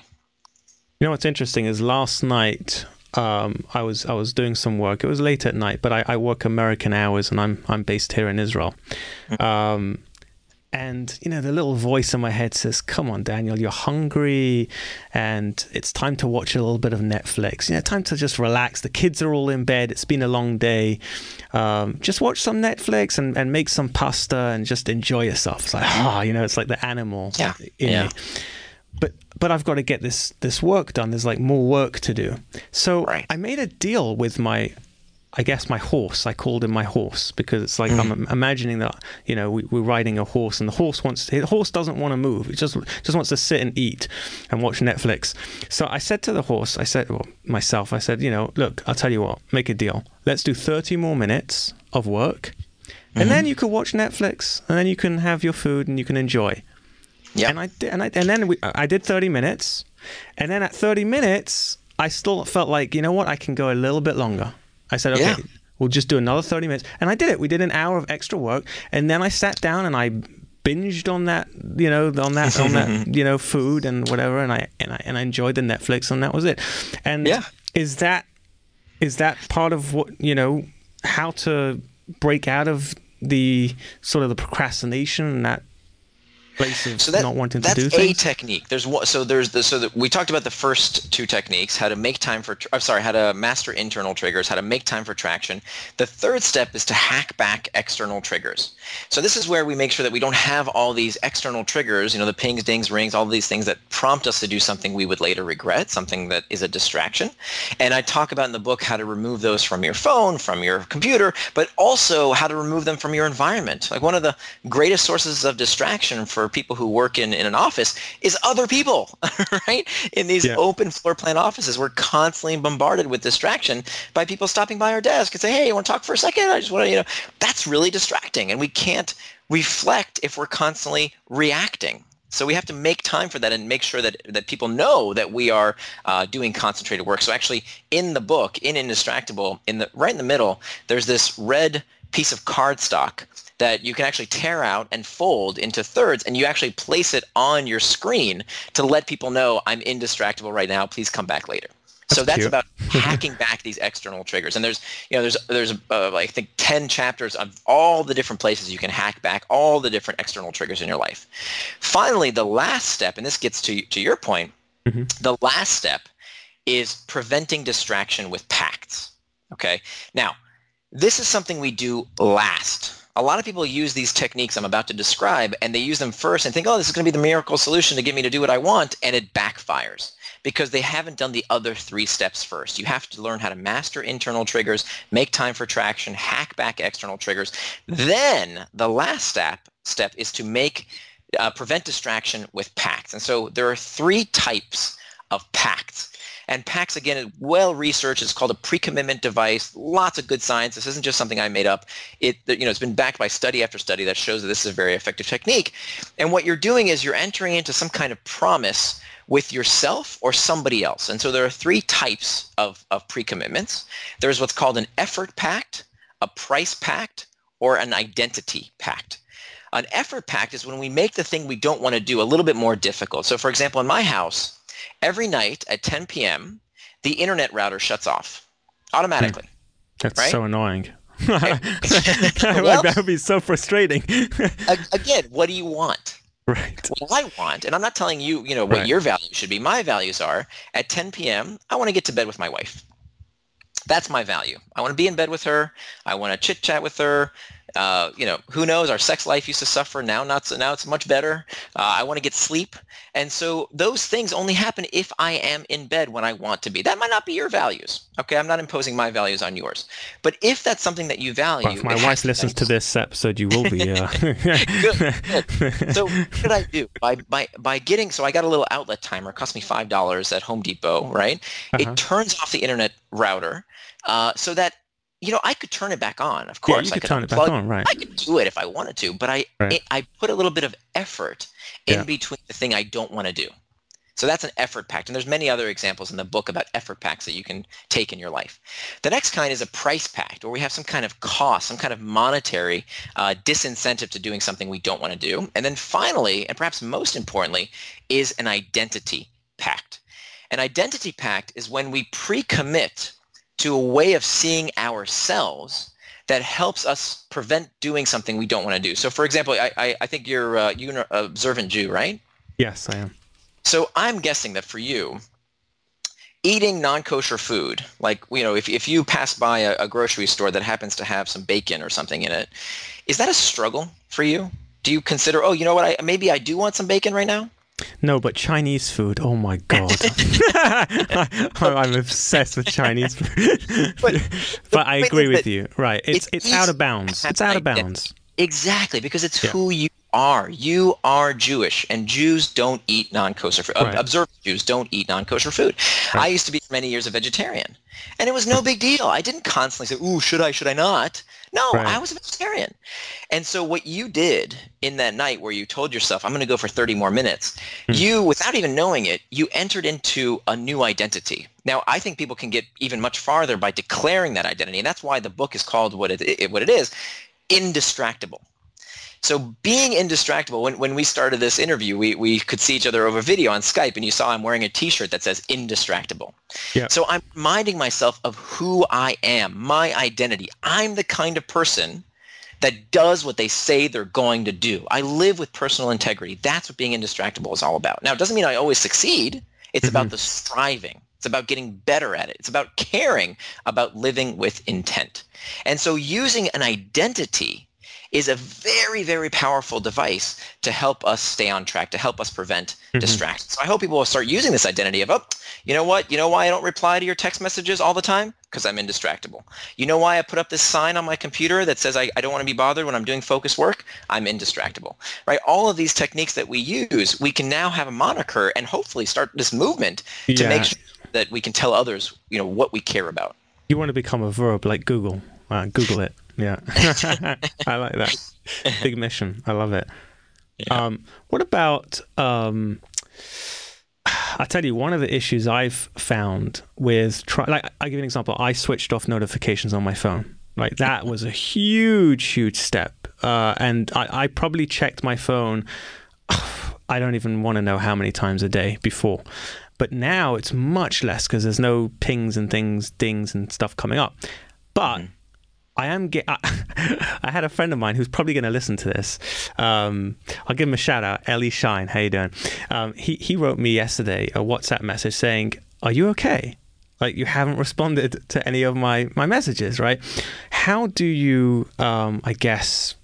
You know what's interesting is last night um, I was I was doing some work. It was late at night, but I, I work American hours, and I'm I'm based here in Israel. Mm-hmm. Um, and you know the little voice in my head says, "Come on, Daniel, you're hungry, and it's time to watch a little bit of Netflix. You know, time to just relax. The kids are all in bed. It's been a long day. Um, just watch some Netflix and, and make some pasta and just enjoy yourself." It's like, ah, oh, you know, it's like the animal yeah. in yeah. me but but I've got to get this this work done. There's like more work to do. So right. I made a deal with my I guess my horse. I called him my horse because it's like mm. I'm imagining that you know we, are riding a horse and the horse wants to, the horse doesn't want to move. It just just wants to sit and eat and watch Netflix. So I said to the horse, I said well, myself, I said, you know, look, I'll tell you what, make a deal. Let's do 30 more minutes of work, and mm-hmm. then you can watch Netflix, and then you can have your food and you can enjoy. Yeah. And I did, and I and then we, I did 30 minutes, and then at 30 minutes, I still felt like you know what, I can go a little bit longer. I said, okay, yeah. we'll just do another 30 minutes, and I did it. We did an hour of extra work, and then I sat down and I binged on that, you know, on that on that you know food and whatever, and I and I and I enjoyed the Netflix, and that was it. And yeah. is that is that part of what you know how to break out of the sort of the procrastination and that place of so that, not wanting to do things? That's a technique. There's one. So there's the so that we talked about the first two techniques: how to make time for. I'm sorry, how to master internal triggers, how to make time for traction. The third step is to hack back external triggers. So this is where we make sure that we don't have all these external triggers. You know, the pings, dings, rings, all these things that prompt us to do something we would later regret, something that is a distraction. And I talk about in the book how to remove those from your phone, from your computer, but also how to remove them from your environment. Like one of the greatest sources of distraction for people who work in, in an office is other people, right? In these yeah. open floor plan offices, we're constantly bombarded with distraction by people stopping by our desk and say, hey, you want to talk for a second? I just want to, you know, that's really distracting. And we can't reflect if we're constantly reacting. So we have to make time for that and make sure that, that people know that we are uh, doing concentrated work. So actually, in the book, in Indistractable, in the right in the middle, there's this red piece of cardstock that you can actually tear out and fold into thirds and you actually place it on your screen to let people know I'm indistractable right now. Please come back later. So that's about hacking back these external triggers. And there's, you know, there's there's uh, I think 10 chapters of all the different places you can hack back all the different external triggers in your life. Finally, the last step, and this gets to to your point, mm-hmm. the last step is preventing distraction with pacts. Okay. Now, this is something we do last a lot of people use these techniques I'm about to describe and they use them first and think, oh, this is going to be the miracle solution to get me to do what I want, and it backfires because they haven't done the other three steps first. You have to learn how to master internal triggers, make time for traction, hack back external triggers. Then the last step step is to make uh, prevent distraction with pacts. And so there are three types of pacts. And PACTS, again, is well researched. It's called a pre-commitment device. Lots of good science. This isn't just something I made up. It, you know, it's been backed by study after study that shows that this is a very effective technique. And what you're doing is you're entering into some kind of promise with yourself or somebody else. And so there are three types of, of pre-commitments. There's what's called an effort pact, a price pact, or an identity pact. An effort pact is when we make the thing we don't want to do a little bit more difficult. So for example, in my house, every night at 10 p.m., the internet router shuts off automatically. Hmm. That's right? so annoying. well, like, that would be so frustrating. again, what do you want? Right. What I want, and I'm not telling you, you know, what right. your values should be. My values are at 10 p.m. I want to get to bed with my wife. That's my value. I want to be in bed with her. I want to chit chat with her Uh, you know, who knows? Our sex life used to suffer. Now, not so. Now it's much better. Uh, I want to get sleep, and so those things only happen if I am in bed when I want to be. That might not be your values. Okay, I'm not imposing my values on yours. But if that's something that you value, well, if my wife listens to this episode, you will be. Uh... good, good. So what did I do by by by getting? So I got a little outlet timer. It cost me five dollars at Home Depot. Right. Uh-huh. It turns off the internet router uh, so that you know, I could turn it back on. Of course, yeah, could I could turn it back on, right? I could do it if I wanted to, but I right. it, I put a little bit of effort in yeah. between the thing I don't want to do. So that's an effort pact, and there's many other examples in the book about effort pacts that you can take in your life. The next kind is a price pact, where we have some kind of cost, some kind of monetary uh, disincentive to doing something we don't want to do. And then finally, and perhaps most importantly, is an identity pact. An identity pact is when we pre-commit to a way of seeing ourselves that helps us prevent doing something we don't want to do. So, for example, I, I, I think you're uh, you're an observant Jew, right? Yes, I am. So I'm guessing that for you, eating non-kosher food, like you know, if if you pass by a, a grocery store that happens to have some bacon or something in it, is that a struggle for you? Do you consider, oh, you know what, I maybe I do want some bacon right now? No, but Chinese food. Oh my god, I'm obsessed with Chinese food. but, but I agree with you. Right, it's it's, it's out of bounds. It's out of bounds. Exactly, because it's yeah. who you are. You are Jewish, and Jews don't eat non-kosher food. Right. Observant Jews don't eat non-kosher food. Right. I used to be for many years a vegetarian, and it was no big deal. I didn't constantly say, "Ooh, should I? Should I not?" No, right. I was a vegetarian. And so what you did in that night where you told yourself, I'm going to go for 30 more minutes, mm. you, without even knowing it, you entered into a new identity. Now, I think people can get even much farther by declaring that identity. And that's why the book is called what it, it what it is, Indistractable. So being indistractable, when, when we started this interview, we, we could see each other over video on Skype, and you saw I'm wearing a t-shirt that says indistractable. Yep. So I'm reminding myself of who I am, my identity. I'm the kind of person that does what they say they're going to do. I live with personal integrity. That's what being indistractable is all about. Now, it doesn't mean I always succeed. It's mm-hmm. about the striving. It's about getting better at it. It's about caring about living with intent. And so using an identity is a very, very powerful device to help us stay on track, to help us prevent mm-hmm. distractions. So I hope people will start using this identity of, oh, you know what? You know why I don't reply to your text messages all the time? Because I'm indistractable. You know why I put up this sign on my computer that says I, I don't want to be bothered when I'm doing focus work? I'm indistractable. Right? All of these techniques that we use, we can now have a moniker and hopefully start this movement to make sure that we can tell others, you know, what we care about. You want to become a verb like Google. Uh, Google it. Yeah, I like that. Big mission. I love it. Yeah. Um, what about? Um, I tell you, one of the issues I've found with try, like I give you an example. I switched off notifications on my phone. Like that was a huge, huge step. Uh, and I, I probably checked my phone. I don't even want to know how many times a day before. But now it's much less because there's no pings and things, dings and stuff coming up. But mm-hmm. I am. I, I, had a friend of mine who's probably going to listen to this. Um, I'll give him a shout out, Ellie Shine. How you doing? Um, he he wrote me yesterday a WhatsApp message saying, "Are you okay? Like you haven't responded to any of my my messages, right? How do you, um, I guess,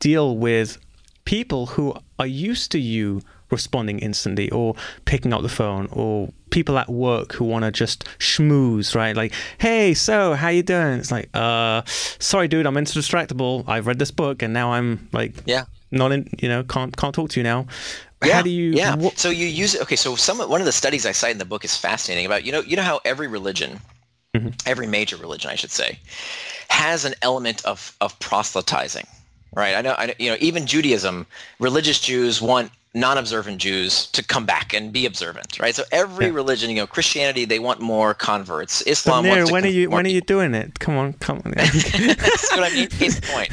deal with people who are used to you?" responding instantly or picking up the phone or people at work who want to just schmooze right? Like hey so how you doing? It's like uh sorry dude i'm indistractable i've read this book and now i'm like yeah. not in you know can't can't talk to you now. Yeah, how do you yeah. wh- so you use it okay so some one of the studies i cite in the book is fascinating about you know you know how every religion mm-hmm. every major religion i should say has an element of of proselytizing right? I know i you know even judaism religious jews want non-observant Jews to come back and be observant, right? So every yeah. religion, you know, Christianity, they want more converts. Islam but wants when are you when are you doing it? Come on, come on. That's what I mean. Case point.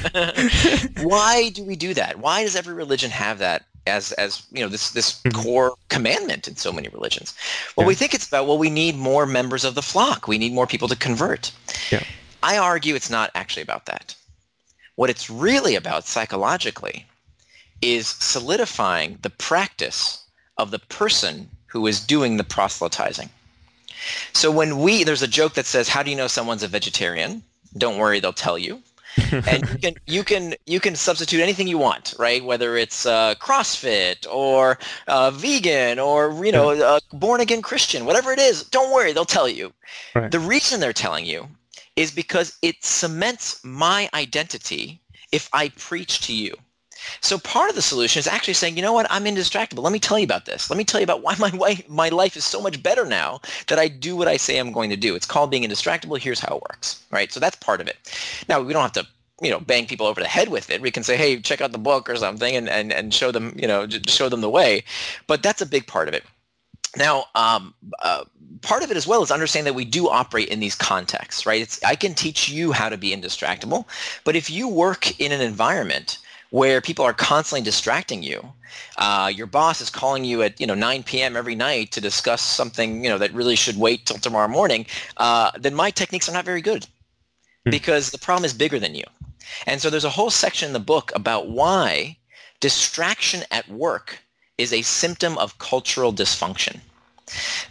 Why do we do that? Why does every religion have that as as you know this this mm-hmm. core commandment in so many religions? Well, yeah. we think it's about well, we need more members of the flock. We need more people to convert. Yeah. I argue it's not actually about that. What it's really about psychologically is solidifying the practice of the person who is doing the proselytizing. So when we, there's a joke that says, how do you know someone's a vegetarian? Don't worry, they'll tell you. and you can you can you can substitute anything you want, right? Whether it's uh, CrossFit or uh, vegan or you know uh, born again Christian, whatever it is. Don't worry, they'll tell you. Right. The reason they're telling you is because it cements my identity if I preach to you. So part of the solution is actually saying, you know what, I'm indistractable. Let me tell you about this. Let me tell you about why my wife, my life is so much better now that I do what I say I'm going to do. It's called being indistractable. Here's how it works, right? So that's part of it. Now we don't have to you know bang people over the head with it we can say hey check out the book or something and and, and show them you know show them the way but that's a big part of it now, um, uh, part of it as well is understanding that we do operate in these contexts, right? It's, I can teach you how to be indistractable, but if you work in an environment where people are constantly distracting you. Uh, your boss is calling you at you know 9 p.m. every night to discuss something you know that really should wait till tomorrow morning. Uh, then my techniques are not very good hmm. because the problem is bigger than you. And so there's a whole section in the book about why distraction at work is a symptom of cultural dysfunction.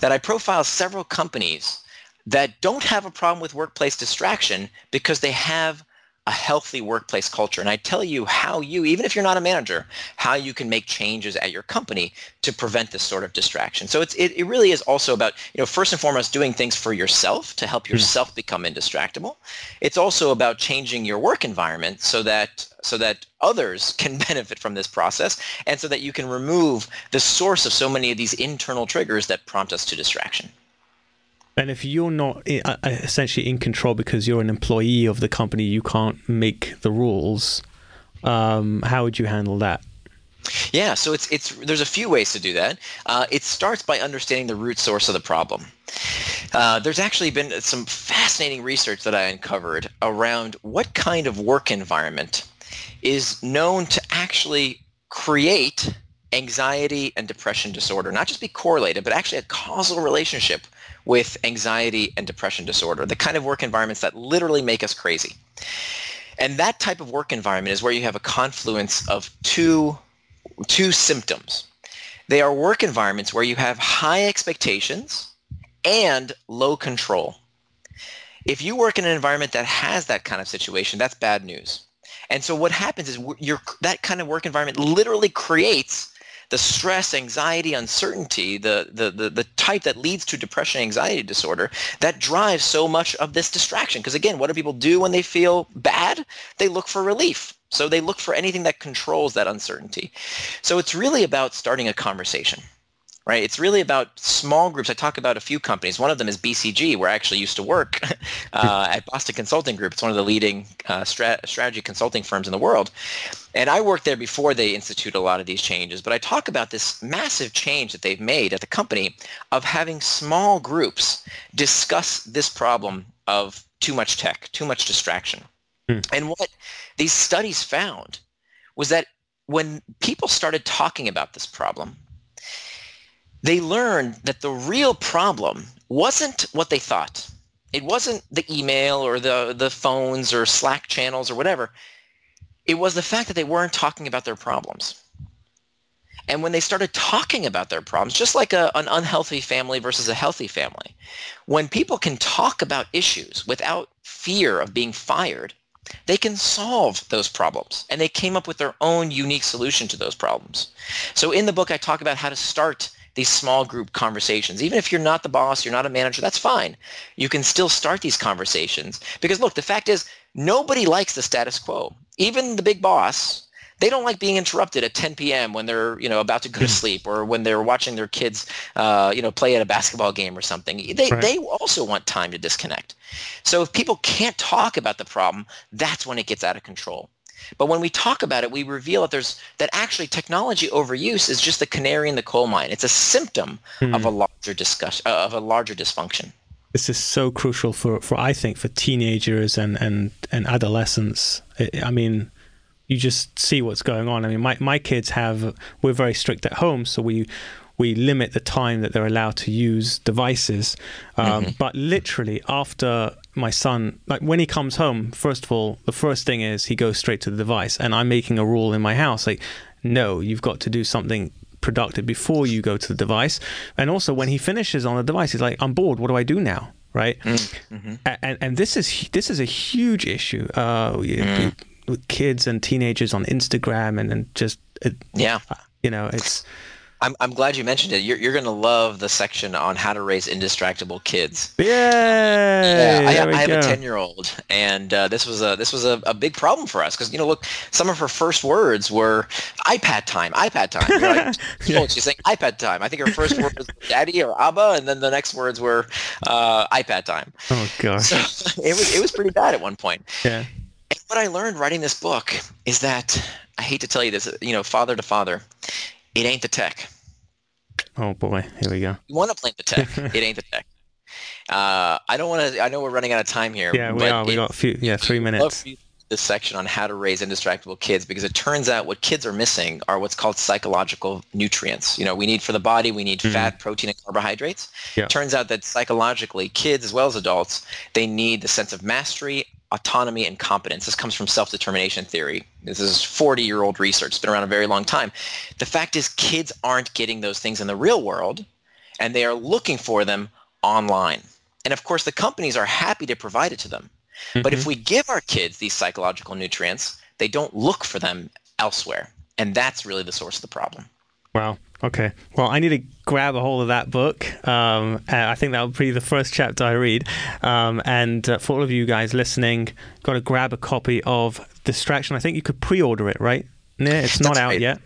That I profile several companies that don't have a problem with workplace distraction because they have a healthy workplace culture. And I tell you how you, even if you're not a manager, how you can make changes at your company to prevent this sort of distraction. So it's, it, it really is also about, you know, first and foremost, doing things for yourself to help hmm. yourself become indistractable. It's also about changing your work environment so that so that others can benefit from this process and so that you can remove the source of so many of these internal triggers that prompt us to distraction. And if you're not uh, uh, essentially in control because you're an employee of the company, you can't make the rules. Um, how would you handle that? Yeah, so it's it's there's a few ways to do that. Uh, it starts by understanding the root source of the problem. Uh, there's actually been some fascinating research that I uncovered around what kind of work environment is known to actually create anxiety and depression disorder, not just be correlated, but actually a causal relationship with anxiety and depression disorder, the kind of work environments that literally make us crazy. And that type of work environment is where you have a confluence of two, two symptoms. They are work environments where you have high expectations and low control. If you work in an environment that has that kind of situation, that's bad news. And so what happens is that kind of work environment literally creates the stress, anxiety, uncertainty, the, the, the, the type that leads to depression anxiety disorder, that drives so much of this distraction. Because again, what do people do when they feel bad? They look for relief. So they look for anything that controls that uncertainty. So it's really about starting a conversation right? It's really about small groups. I talk about a few companies. One of them is BCG, where I actually used to work uh, at Boston Consulting Group. It's one of the leading uh, strat- strategy consulting firms in the world. And I worked there before they institute a lot of these changes. But I talk about this massive change that they've made at the company of having small groups discuss this problem of too much tech, too much distraction. Hmm. And what these studies found was that when people started talking about this problem, they learned that the real problem wasn't what they thought. It wasn't the email or the, the phones or Slack channels or whatever. It was the fact that they weren't talking about their problems. And when they started talking about their problems, just like a, an unhealthy family versus a healthy family, when people can talk about issues without fear of being fired, they can solve those problems. And they came up with their own unique solution to those problems. So in the book, I talk about how to start these small group conversations. Even if you're not the boss, you're not a manager, that's fine. You can still start these conversations because look, the fact is nobody likes the status quo. Even the big boss, they don't like being interrupted at 10 p.m. when they're you know about to go to sleep or when they're watching their kids uh, you know play at a basketball game or something. They right. they also want time to disconnect. So if people can't talk about the problem, that's when it gets out of control. But when we talk about it, we reveal that there's that actually technology overuse is just the canary in the coal mine. It's a symptom mm. of a larger discussion uh, of a larger dysfunction. This is so crucial for, for I think for teenagers and and and adolescents. I mean, you just see what's going on. I mean, my my kids have we're very strict at home, so we we limit the time that they're allowed to use devices. Um, mm-hmm. But literally, after my son, like when he comes home, first of all, the first thing is he goes straight to the device, and I'm making a rule in my house like, no, you've got to do something productive before you go to the device. And also, when he finishes on the device, he's like, I'm bored. What do I do now? right? Mm-hmm. And and this is this is a huge issue. Uh, mm. with kids and teenagers on Instagram and, and just it, yeah, you know, it's I'm, I'm glad you mentioned it. You're, you're going to love the section on how to raise indistractable kids. Yay! Yeah, I, I have a 10 year old, and uh, this was a this was a, a big problem for us because you know look, some of her first words were iPad time, iPad time. Like, yeah. she's saying iPad time. I think her first word was daddy or Abba, and then the next words were uh, iPad time. Oh gosh, so it was it was pretty bad at one point. Yeah. And what I learned writing this book is that I hate to tell you this, you know, father to father, it ain't the tech. Oh boy, here we go. You want to blame the tech? it ain't the tech. Uh, I don't want to. I know we're running out of time here. Yeah, we are. We got a few. Yeah, three minutes. This section on how to raise indistractable kids because it turns out what kids are missing are what's called psychological nutrients. You know, we need for the body, we need mm-hmm. fat, protein, and carbohydrates. Yeah. Turns out that psychologically, kids as well as adults, they need the sense of mastery, autonomy and competence. This comes from self-determination theory. This is 40-year-old research. It's been around a very long time. The fact is kids aren't getting those things in the real world, and they are looking for them online. And of course, the companies are happy to provide it to them. Mm-hmm. But if mm-hmm. we give our kids these psychological nutrients, they don't look for them elsewhere. And that's really the source of the problem. Wow. Okay. Well, I need to grab a hold of that book. Um, I think that will be the first chapter I read. Um, and uh, for all of you guys listening, got to grab a copy of Distraction. I think you could pre-order it, right? Yeah, it's not out right. yet.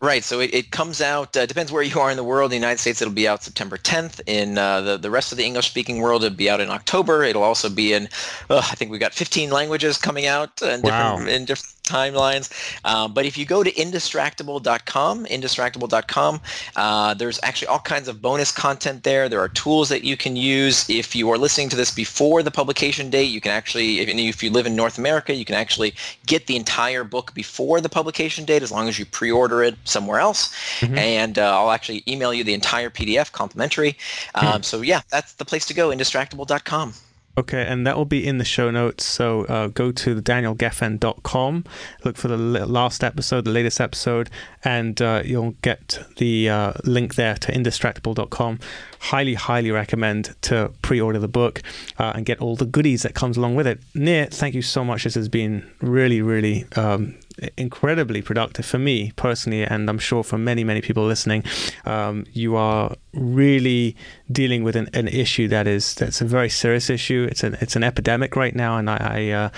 Right. So it, it comes out, uh, depends where you are in the world. In the United States, it'll be out September 10th. In uh, the, the rest of the English speaking world, it'll be out in October. It'll also be in, uh, I think we've got 15 languages coming out in wow. different, in different timelines. Um, but if you go to indistractable.com, indistractable.com, uh, there's actually all kinds of bonus content there. There are tools that you can use. If you are listening to this before the publication date, you can actually, if, if you live in North America, you can actually get the entire book before the publication date as long as you pre-order it somewhere else. Mm-hmm. And uh, I'll actually email you the entire PDF complimentary. Um, mm-hmm. So yeah, that's the place to go, indistractable.com. Okay, and that will be in the show notes. So uh, go to danielgefen.com, look for the last episode, the latest episode, and uh, you'll get the uh, link there to indistractable.com. Highly, highly recommend to pre-order the book uh, and get all the goodies that comes along with it. Nir, thank you so much. This has been really, really um, incredibly productive for me personally, and I'm sure for many, many people listening. Um, you are really dealing with an, an, issue that is that's a very serious issue. It's an it's an epidemic right now, and I, I uh,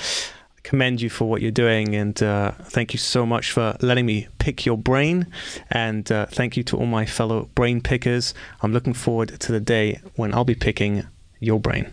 commend you for what you're doing. And uh, thank you so much for letting me pick your brain. And uh, thank you to all my fellow brain pickers. I'm looking forward to the day when I'll be picking your brain.